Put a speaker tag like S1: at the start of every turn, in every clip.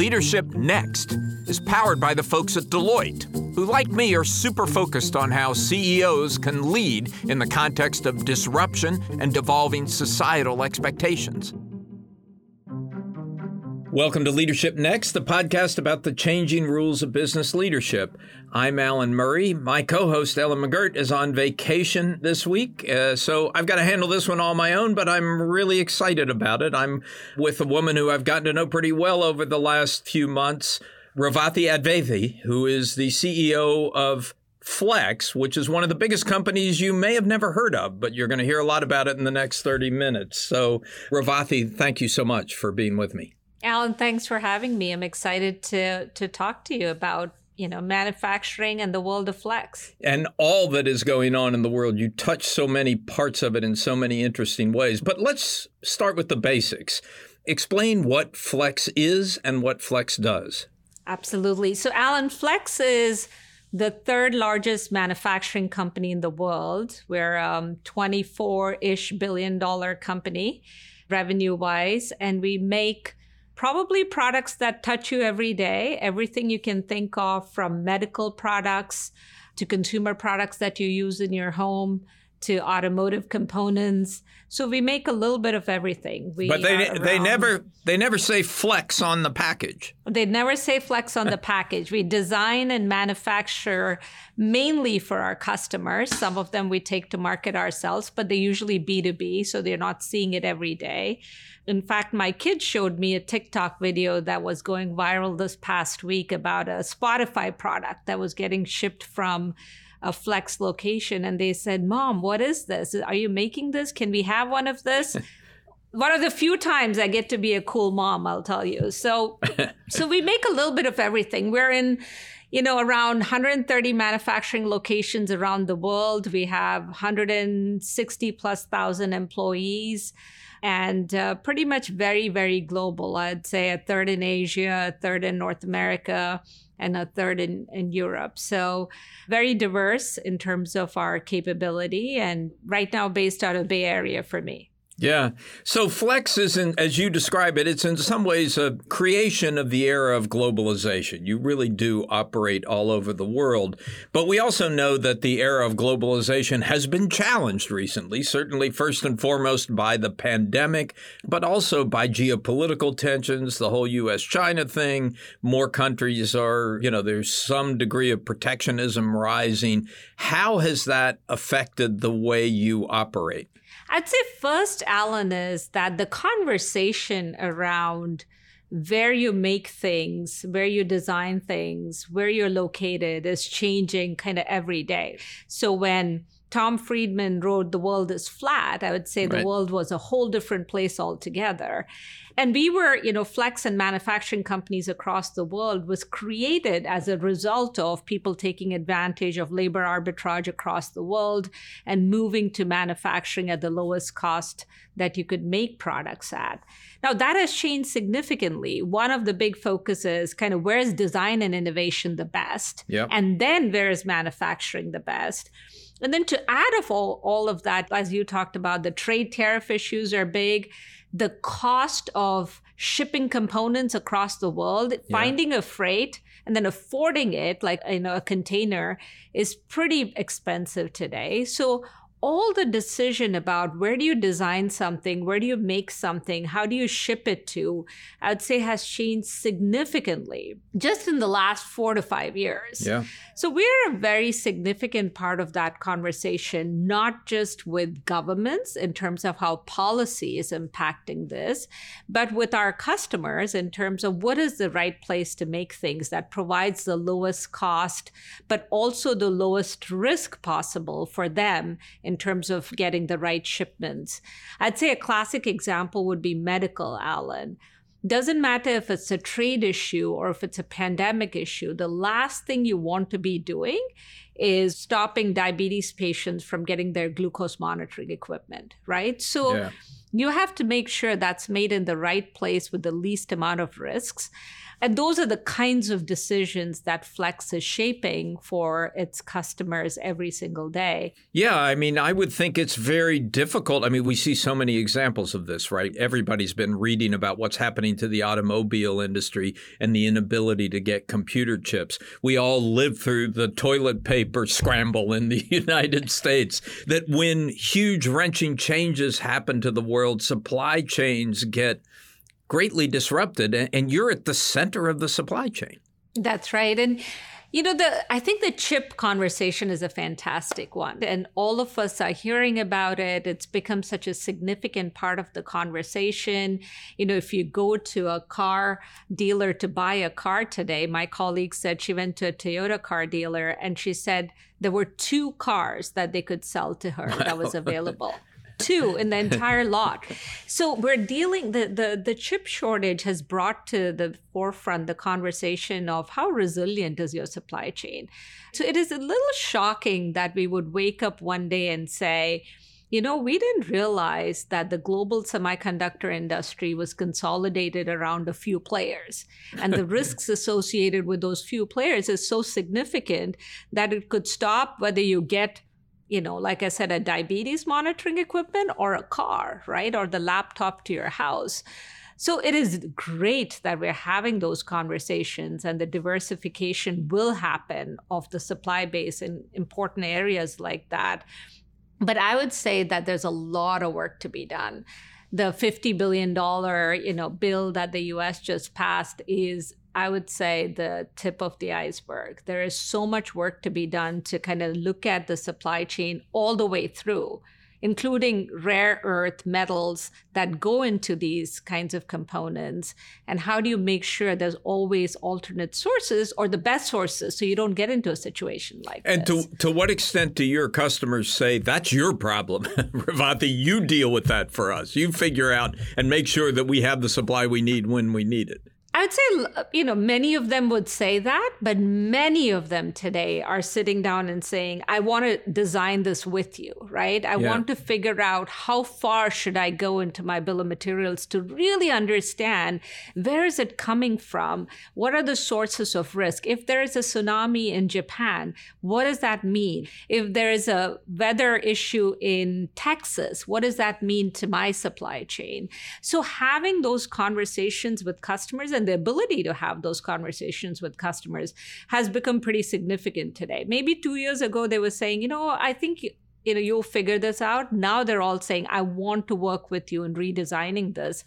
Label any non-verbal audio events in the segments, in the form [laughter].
S1: Leadership Next is powered by the folks at Deloitte, who, like me, are super focused on how CEOs can lead in the context of disruption and devolving societal expectations. Welcome to Leadership Next, the podcast about the changing rules of business leadership. I'm Alan Murray. My co host, Ellen McGirt, is on vacation this week. Uh, so I've got to handle this one all my own, but I'm really excited about it. I'm with a woman who I've gotten to know pretty well over the last few months, Revathi Advaithi, who is the CEO of Flex, which is one of the biggest companies you may have never heard of, but you're going to hear a lot about it in the next 30 minutes. So, Revathi, thank you so much for being with me.
S2: Alan, thanks for having me. I'm excited to to talk to you about you know manufacturing and the world of flex.
S1: And all that is going on in the world. You touch so many parts of it in so many interesting ways. But let's start with the basics. Explain what flex is and what flex does.
S2: Absolutely. So alan flex is the third largest manufacturing company in the world. We're um, a 24-ish billion dollar company revenue wise and we make probably products that touch you every day, everything you can think of from medical products to consumer products that you use in your home to automotive components. So we make a little bit of everything. We
S1: but they uh, they never they never say flex on the package.
S2: They never say flex on the package. We design and manufacture mainly for our customers. Some of them we take to market ourselves, but they usually B2B, so they're not seeing it every day. In fact, my kids showed me a TikTok video that was going viral this past week about a Spotify product that was getting shipped from a flex location. And they said, Mom, what is this? Are you making this? Can we have one of this? [laughs] one of the few times I get to be a cool mom, I'll tell you. So, [laughs] so we make a little bit of everything. We're in, you know, around 130 manufacturing locations around the world. We have 160 plus thousand employees and uh, pretty much very, very global. I'd say a third in Asia, a third in North America, and a third in, in Europe. So, very diverse in terms of our capability, and right now based out of Bay Area for me.
S1: Yeah. So Flex isn't, as you describe it, it's in some ways a creation of the era of globalization. You really do operate all over the world. But we also know that the era of globalization has been challenged recently, certainly first and foremost by the pandemic, but also by geopolitical tensions, the whole US China thing. More countries are, you know, there's some degree of protectionism rising. How has that affected the way you operate?
S2: I'd say first, Alan, is that the conversation around where you make things, where you design things, where you're located is changing kind of every day. So when Tom Friedman wrote The World is Flat, I would say right. the world was a whole different place altogether. And we were, you know, Flex and manufacturing companies across the world was created as a result of people taking advantage of labor arbitrage across the world and moving to manufacturing at the lowest cost that you could make products at. Now that has changed significantly. One of the big focuses kind of where's design and innovation the best?
S1: Yep.
S2: And then where is manufacturing the best? And then to add of all, all of that, as you talked about, the trade tariff issues are big the cost of shipping components across the world, yeah. finding a freight and then affording it, like you know, a container, is pretty expensive today. So all the decision about where do you design something, where do you make something, how do you ship it to, I would say has changed significantly just in the last four to five years.
S1: Yeah.
S2: So we're a very significant part of that conversation, not just with governments in terms of how policy is impacting this, but with our customers in terms of what is the right place to make things that provides the lowest cost, but also the lowest risk possible for them in terms of getting the right shipments. I'd say a classic example would be medical, Alan. Doesn't matter if it's a trade issue or if it's a pandemic issue, the last thing you want to be doing is stopping diabetes patients from getting their glucose monitoring equipment, right? So yeah you have to make sure that's made in the right place with the least amount of risks. And those are the kinds of decisions that Flex is shaping for its customers every single day.
S1: Yeah, I mean, I would think it's very difficult. I mean, we see so many examples of this, right? Everybody's been reading about what's happening to the automobile industry and the inability to get computer chips. We all lived through the toilet paper scramble in the [laughs] United States, that when huge wrenching changes happen to the world, supply chains get greatly disrupted, and you're at the center of the supply chain.
S2: That's right. And you know, the I think the chip conversation is a fantastic one. And all of us are hearing about it. It's become such a significant part of the conversation. You know, if you go to a car dealer to buy a car today, my colleague said she went to a Toyota car dealer and she said there were two cars that they could sell to her that was [laughs] available two in the [laughs] entire lot. So we're dealing the, the the chip shortage has brought to the forefront the conversation of how resilient is your supply chain. So it is a little shocking that we would wake up one day and say, you know, we didn't realize that the global semiconductor industry was consolidated around a few players. And the [laughs] risks associated with those few players is so significant that it could stop whether you get you know, like I said, a diabetes monitoring equipment or a car, right? Or the laptop to your house. So it is great that we're having those conversations and the diversification will happen of the supply base in important areas like that. But I would say that there's a lot of work to be done. The $50 billion, you know, bill that the US just passed is I would say the tip of the iceberg. There is so much work to be done to kind of look at the supply chain all the way through, including rare earth metals that go into these kinds of components. And how do you make sure there's always alternate sources or the best sources so you don't get into a situation like
S1: and
S2: this?
S1: And to, to what extent do your customers say, that's your problem, [laughs] Revathi, you deal with that for us. You figure out and make sure that we have the supply we need when we need it?
S2: I would say, uh, you know, many of them would say that, but many of them today are sitting down and saying, I want to design this with you, right? I yeah. want to figure out how far should I go into my bill of materials to really understand where is it coming from? What are the sources of risk? If there is a tsunami in Japan, what does that mean? If there is a weather issue in Texas, what does that mean to my supply chain? So having those conversations with customers and the ability to have those conversations with customers has become pretty significant today. Maybe two years ago, they were saying, you know, I think you know you'll figure this out. Now they're all saying i want to work with you in redesigning this.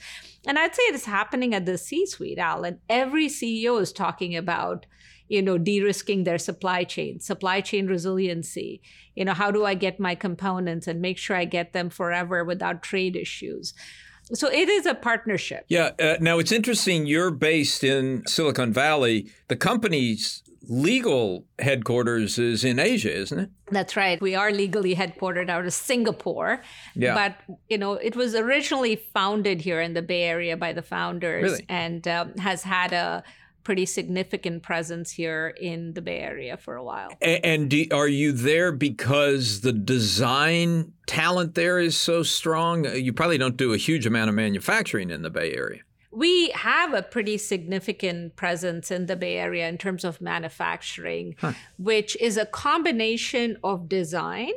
S2: And i'd say it's happening at the c suite alan every ceo is talking about you know de-risking their supply chain supply chain resiliency. You know how do i get my components and make sure i get them forever without trade issues so it is a partnership.
S1: Yeah. Uh, now it's interesting. You're based in Silicon Valley. The company's legal headquarters is in Asia, isn't it?
S2: That's right. We are legally headquartered out of Singapore. Yeah. But, you know, it was originally founded here in the Bay Area by the founders really? and um, has had a pretty significant presence here in the Bay Area for a while.
S1: And, and do, are you there because the design talent there is so strong? Uh, you probably don't do a huge amount of manufacturing in the Bay Area.
S2: We have a pretty significant presence in the Bay Area in terms of manufacturing, huh. which is a combination of design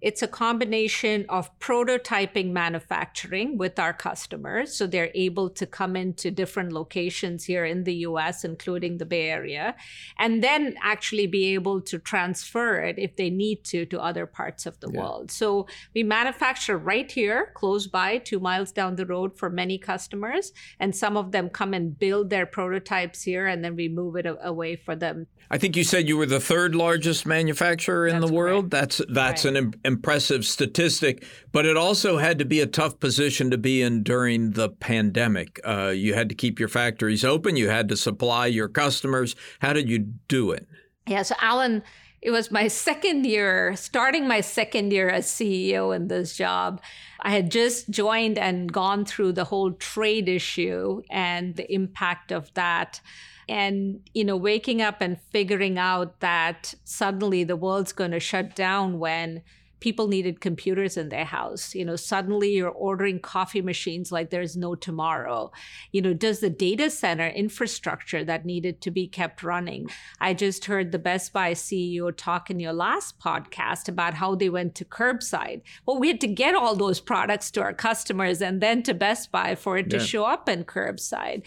S2: it's a combination of prototyping manufacturing with our customers. So they're able to come into different locations here in the US, including the Bay Area, and then actually be able to transfer it if they need to to other parts of the yeah. world. So we manufacture right here, close by, two miles down the road for many customers. And some of them come and build their prototypes here, and then we move it away for them.
S1: I think you said you were the third largest manufacturer in that's the world. That's that's right. an impressive statistic, but it also had to be a tough position to be in during the pandemic. Uh, you had to keep your factories open, you had to supply your customers. How did you do it?
S2: Yeah, so Alan, it was my [laughs] second year, starting my second year as CEO in this job. I had just joined and gone through the whole trade issue and the impact of that and you know waking up and figuring out that suddenly the world's going to shut down when people needed computers in their house. You know, suddenly you're ordering coffee machines like there's no tomorrow. You know, does the data center infrastructure that needed to be kept running? I just heard the Best Buy CEO talk in your last podcast about how they went to curbside. Well, we had to get all those products to our customers and then to Best Buy for it to show up in curbside.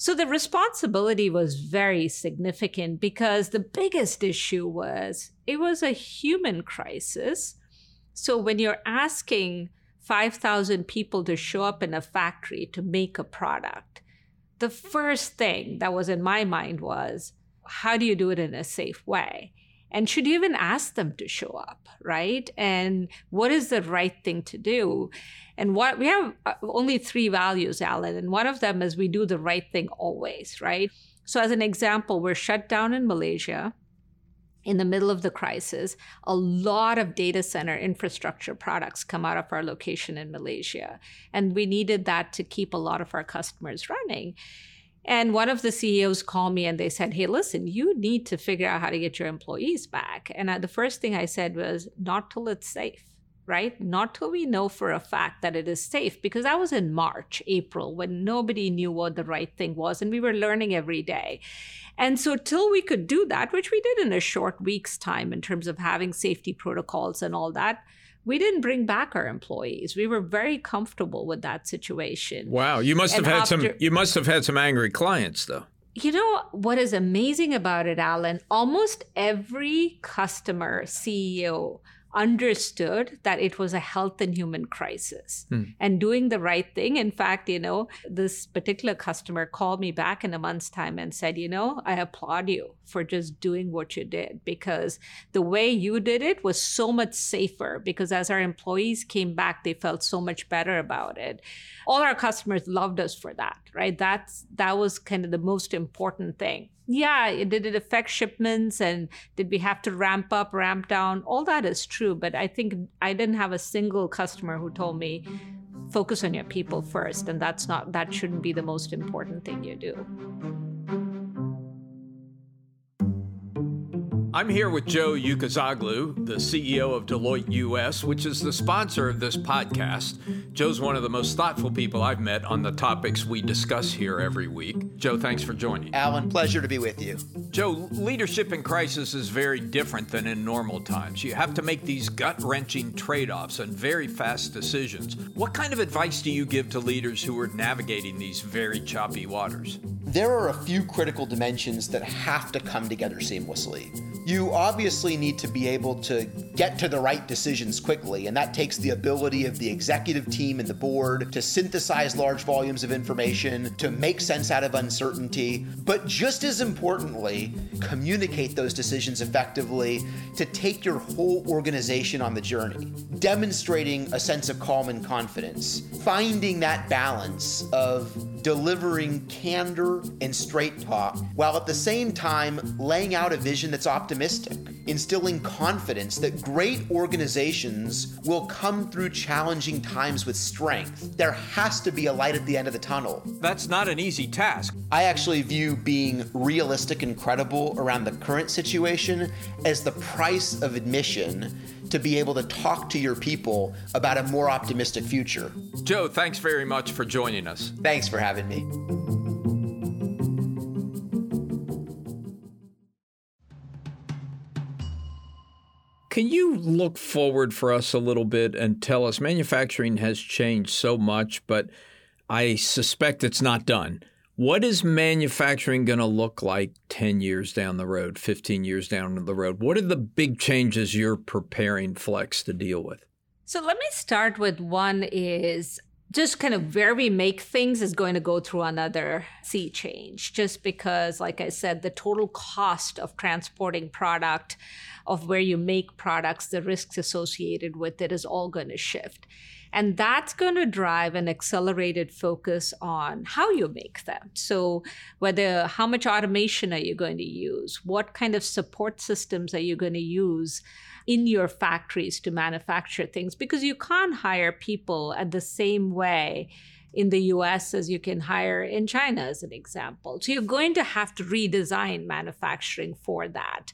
S2: So the responsibility was very significant because the biggest issue was it was a human crisis. So when you're asking 5,000 people to show up in a factory to make a product, the first thing that was in my mind was how do you do it in a safe way? And should you even ask them to show up, right? And what is the right thing to do? And what we have uh, only three values, Alan, and one of them is we do the right thing always, right? So, as an example, we're shut down in Malaysia in the middle of the crisis. A lot of data center infrastructure products come out of our location in Malaysia, and we needed that to keep a lot of our customers running. And one of the CEOs called me and they said, Hey, listen, you need to figure out how to get your employees back. And the first thing I said was, Not till it's safe, right? Not till we know for a fact that it is safe, because that was in March, April, when nobody knew what the right thing was. And we were learning every day. And so, till we could do that, which we did in a short week's time in terms of having safety protocols and all that, we didn't bring back our employees. We were very comfortable with that situation.
S1: Wow, you must and have had after, some you must have had some angry clients though.
S2: You know what is amazing about it, Alan? Almost every customer CEO understood that it was a health and human crisis hmm. and doing the right thing. In fact, you know, this particular customer called me back in a month's time and said, you know, I applaud you for just doing what you did because the way you did it was so much safer because as our employees came back, they felt so much better about it. All our customers loved us for that, right? That's that was kind of the most important thing yeah, did it affect shipments and did we have to ramp up, ramp down? All that is true, but I think I didn't have a single customer who told me focus on your people first and that's not that shouldn't be the most important thing you do.
S1: I'm here with Joe Ucuzoglu, the CEO of Deloitte US, which is the sponsor of this podcast. Joe's one of the most thoughtful people I've met on the topics we discuss here every week. Joe, thanks for joining.
S3: Alan, pleasure to be with you.
S1: Joe, leadership in crisis is very different than in normal times. You have to make these gut wrenching trade offs and very fast decisions. What kind of advice do you give to leaders who are navigating these very choppy waters?
S3: There are a few critical dimensions that have to come together seamlessly. You obviously need to be able to get to the right decisions quickly, and that takes the ability of the executive team and the board to synthesize large volumes of information, to make sense out of uncertainty, but just as importantly, communicate those decisions effectively to take your whole organization on the journey, demonstrating a sense of calm and confidence, finding that balance of delivering candor and straight talk, while at the same time laying out a vision that's optimistic, instilling confidence that great organizations will come through challenging times with strength. There has to be a light at the end of the tunnel.
S1: That's not an easy task.
S3: I actually view being realistic and credible around the current situation as the price of admission to be able to talk to your people about a more optimistic future.
S1: Joe, thanks very much for joining us.
S3: Thanks for having me.
S1: Can you look forward for us a little bit and tell us manufacturing has changed so much, but I suspect it's not done. What is manufacturing going to look like 10 years down the road, 15 years down the road? What are the big changes you're preparing Flex to deal with?
S2: So let me start with one is just kind of where we make things is going to go through another sea change just because like i said the total cost of transporting product of where you make products the risks associated with it is all going to shift and that's going to drive an accelerated focus on how you make them. So, whether how much automation are you going to use? What kind of support systems are you going to use? in your factories to manufacture things because you can't hire people at the same way in the US as you can hire in China, as an example. So you're going to have to redesign manufacturing for that.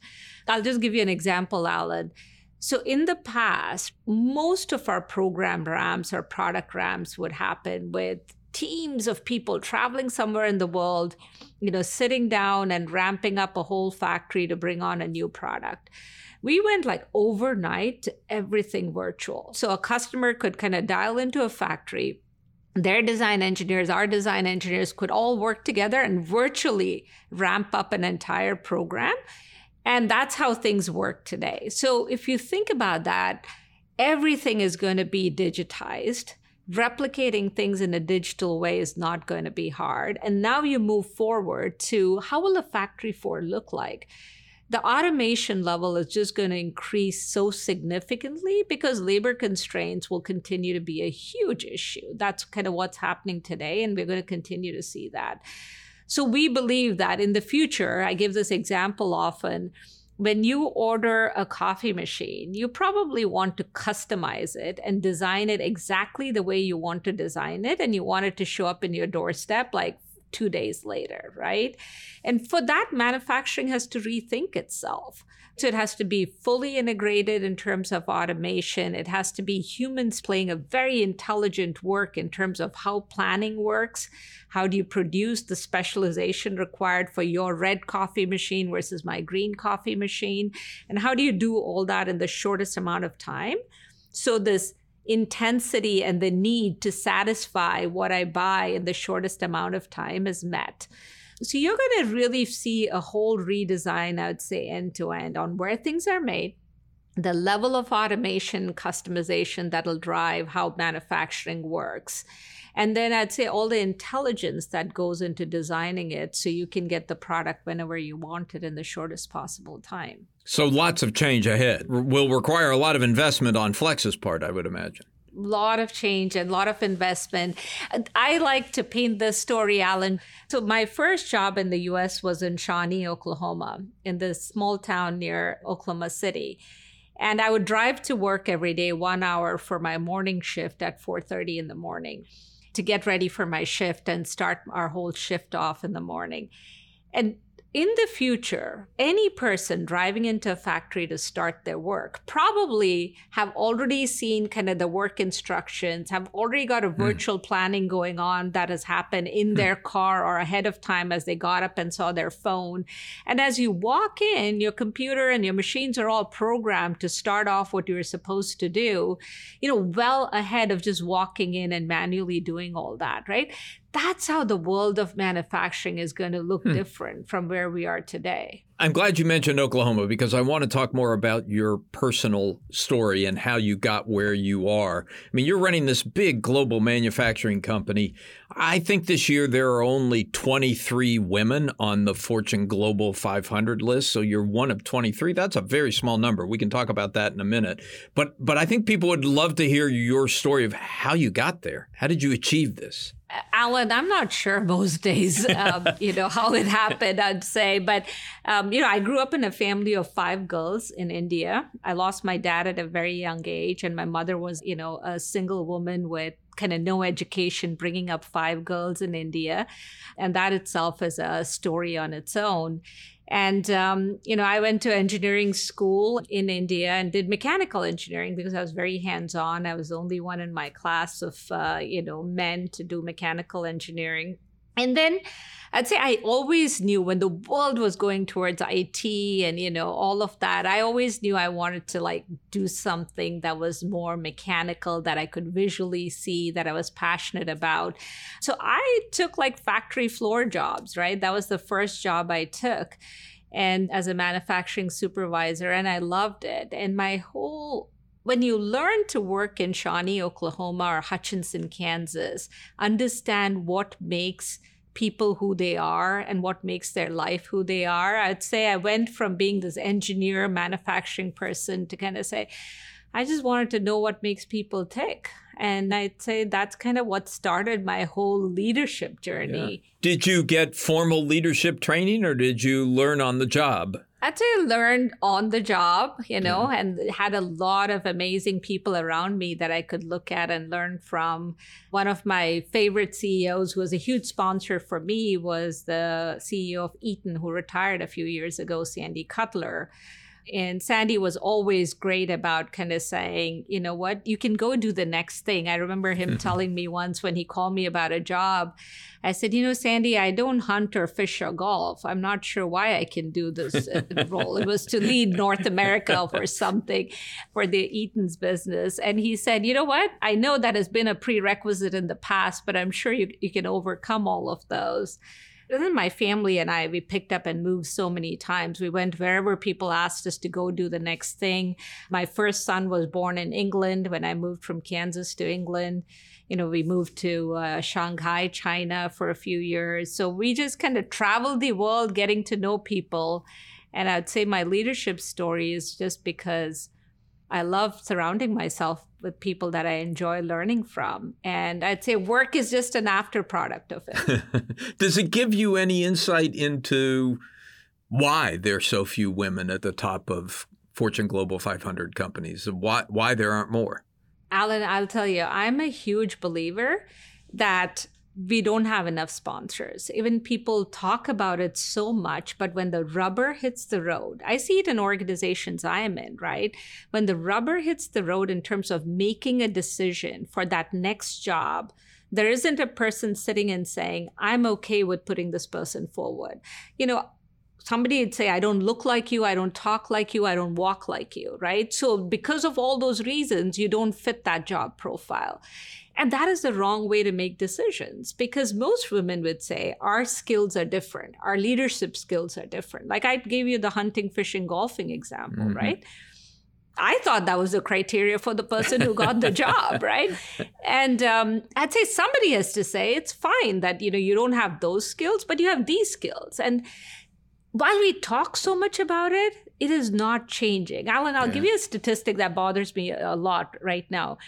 S2: I'll just give you an example, Alan So, in the past, most of our program ramps or product ramps would happen with teams of people traveling somewhere in the world, you know, sitting down and ramping up a whole factory to bring on a new product. We went like overnight everything virtual. So a customer could kind of dial into a factory. Their design engineers, our design engineers could all work together and virtually ramp up an entire program. And that's how things work today. So if you think about that, everything is going to be digitized replicating things in a digital way is not going to be hard. And now you move forward to how will a factory floor look like? The automation level is just going to increase so significantly because labor constraints will continue to be a huge issue. That's kind of what's happening today, and we're going to continue to see that. So we believe that in the future, I give this example often when you order a coffee machine, you probably want to customize it and design it exactly the way you want to design it. And you want it to show up in your doorstep like two days later, right? And for that, manufacturing has to rethink itself. So it has to be fully integrated in terms of automation. It has to be humans playing a very intelligent work in terms of how planning works. How do you produce the specialization required for your red coffee machine versus my green coffee machine? And how do you do all that in the shortest amount of time? So this intensity and the need to satisfy what I buy in the shortest amount of time is met. So you're going to really see a whole redesign, I would say, end to end on where things are made, the level of automation, customization that'll drive how manufacturing works. And then I'd say all the intelligence that goes into designing it so you can get the product whenever you want it in the shortest possible time.
S1: So lots of change ahead will require a lot of investment on Flex's part, I would imagine
S2: lot of change and lot of investment. I like to paint this story, Alan. So my first job in the US was in Shawnee, Oklahoma, in this small town near Oklahoma City. And I would drive to work every day, one hour for my morning shift at 4:30 in the morning to get ready for my shift and start our whole shift off in the morning. And in the future, any person driving into a factory to start their work probably have already seen kind of the work instructions, have already got a hmm. virtual mm. planning going on that has happened in mm. their car or ahead of time as they got up and saw their phone. And as you walk in, your computer and your machines are all programmed to start off what you're supposed to do, you know, well ahead of just walking in and manually doing all that, right? That's how the world of manufacturing is going to look hmm. different from where we are today.
S1: I'm glad you mentioned Oklahoma because I want to talk more about your personal story and how you got where you are. I mean, you're running this big global manufacturing company. I think this year there are only 23 women on the Fortune Global 500 list, so you're one of 23. That's a very small number. We can talk about that in a minute. But but I think people would love to hear your story of how you got there. How did you achieve this?
S2: Alan, I'm not sure most days, [laughs] um, you know, how it happened, I'd say. But, um, you know, I grew up in a family of five girls in India. I lost my dad at a very young age, and my mother was, you know, a single woman with kind of no education, bringing up five girls in India. And that itself is a story on its own. And, um, you know, I went to engineering school in India and did mechanical engineering because I was very hands on. I was the only one in my class of, uh, you know, men to do mechanical engineering. And then I'd say I always knew when the world was going towards IT and you know all of that. I always knew I wanted to like do something that was more mechanical that I could visually see that I was passionate about. So I took like factory floor jobs, right? That was the first job I took and as a manufacturing supervisor and I loved it. And my whole when you learn to work in Shawnee, Oklahoma or Hutchinson, Kansas, understand what makes people who they are and what makes their life who they are. I'd say I went from being this engineer, manufacturing person to kind of say, I just wanted to know what makes people tick. And I'd say that's kind of what started my whole leadership journey.
S1: Yeah. Did you get formal leadership training or did you learn on the job?
S2: I'd say I learned on the job, you know, and had a lot of amazing people around me that I could look at and learn from. One of my favorite CEOs, who was a huge sponsor for me, was the CEO of Eaton, who retired a few years ago, Sandy Cutler And Sandy was always great about kind of saying, you know what, you can go do the next thing. I remember him [laughs] telling me once when he called me about a job, I said, you know, Sandy, I don't hunt or fish or golf. I'm not sure why I can do this uh, role. It was to lead North America or something for the Eaton's business. And he said, you know what? I know that has been a prerequisite in the past, but I'm sure you, you can overcome all of those. And then my family and I, we picked up and moved so many times. We went wherever people asked us to go do the next thing. My first son was born in England when I moved from Kansas to England. You know, we moved to uh, Shanghai, China for a few years. So we just kind of traveled the world getting to know people. And I'd say my leadership story is just because I love surrounding myself with people that I enjoy learning from. And I'd say work is just an after product of
S1: it. [laughs] Does it give you any insight into why there are so few women at the top of Fortune Global 500 companies? Why, why there aren't more?
S2: Alan, I'll tell you, I'm a huge believer that we don't have enough sponsors. Even people talk about it so much, but when the rubber hits the road, I see it in organizations I am in, right? When the rubber hits the road in terms of making a decision for that next job, there isn't a person sitting and saying, I'm okay with putting this person forward. You know, somebody would say, I don't look like you, I don't talk like you, I don't walk like you, right? So, because of all those reasons, you don't fit that job profile. And that is the wrong way to make decisions because most women would say our skills are different, our leadership skills are different. Like I gave you the hunting, fishing, golfing example, mm-hmm. right? I thought that was the criteria for the person who got the job, [laughs] right? And um, I'd say somebody has to say it's fine that you know you don't have those skills, but you have these skills. And while we talk so much about it, it is not changing. Alan, I'll yeah. give you a statistic that bothers me a lot right now.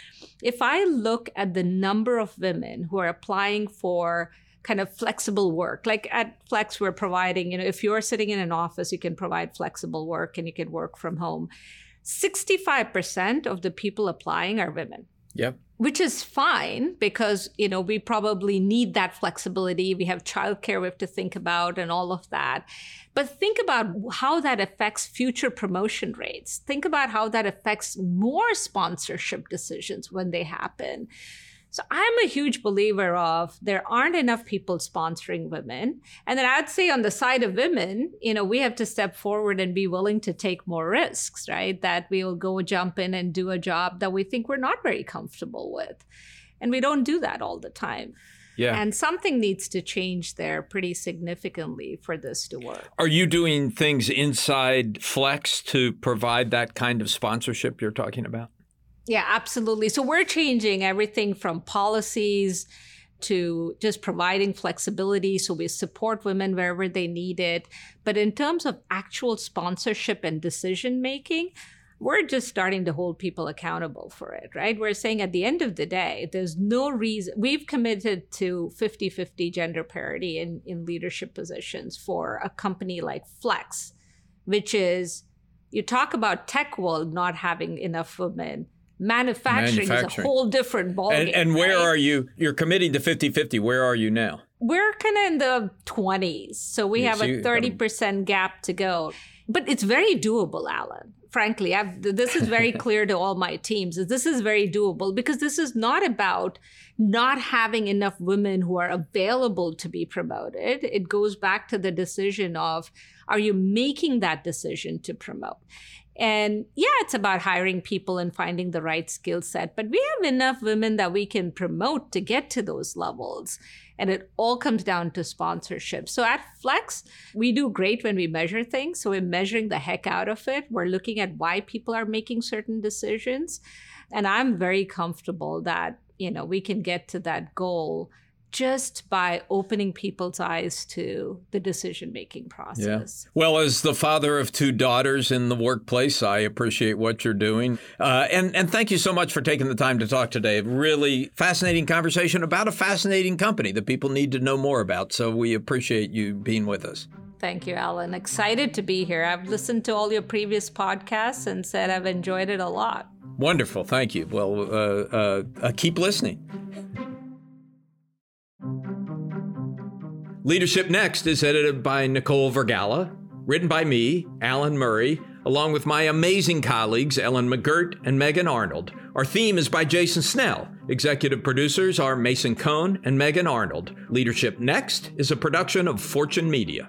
S2: If I look at the number of women who are applying for kind of flexible work, like at Flex, we're providing, you know, if you're sitting in an office, you can provide flexible work and you can work from home. 65% of the people applying are women.
S1: Yep
S2: which is fine because you know we probably need that flexibility. We have childcare we have to think about and all of that. But think about how that affects future promotion rates. Think about how that affects more sponsorship decisions when they happen so I'm a huge believer of there aren't enough people sponsoring women. And then I'd say on the side of women, you know, we have to step forward and be willing to take more risks, right? That we'll go jump in and do a job that we think we're not very comfortable with. And we don't do that all the time.
S1: Yeah.
S2: And something needs to change there pretty significantly for this to work.
S1: Are you doing things inside Flex to provide that kind of sponsorship you're talking about?
S2: Yeah, absolutely. So we're changing everything from policies to just providing flexibility so we support women wherever they need it. But in terms of actual sponsorship and decision making, we're just starting to hold people accountable for it, right? We're saying at the end of the day, there's no reason we've committed to 50 50 gender parity in, in leadership positions for a company like Flex, which is you talk about tech world not having enough women manufacturing, manufacturing. is a whole different ballgame.
S1: And, and where right? are you? You're committing to 50 50. Where are you now?
S2: We're kind of in the 20s. So we have a 30% um, gap to go. But it's very doable, Alan. Frankly, I've, this is very [laughs] clear to all my teams. This is very doable because this is not about not having enough women who are available to be promoted. It goes back to the decision of are you making that decision to promote? And yeah, it's about hiring people and finding the right skill set, but we have enough women that we can promote to get to those levels. And it all comes down to sponsorship. So at Flex, we do great when we measure things. So we're measuring the heck out of it. We're looking at why people are making certain decisions. And I'm very comfortable that, you know, we can get to that goal just by opening people's eyes to the decision making process.
S1: Yeah. Well, as the father of two daughters in the workplace, I appreciate what you're doing. Uh, and, and thank you so much for taking the time to talk today. Really fascinating conversation about a fascinating company that people need to know more about. So we appreciate you being with us.
S2: Thank you, Alan. Excited to be here. I've listened to all your previous podcasts and said I've enjoyed it a lot.
S1: Wonderful. Thank you. Well, uh, uh, uh keep listening. Leadership Next is edited by Nicole Vergala, written by me, Alan Murray. along with my amazing colleagues Ellen McGirt and Megan Arnold. Our theme is by Jason Snell. Executive producers are Mason Cohn and Megan Arnold. Leadership Next is a production of Fortune Media.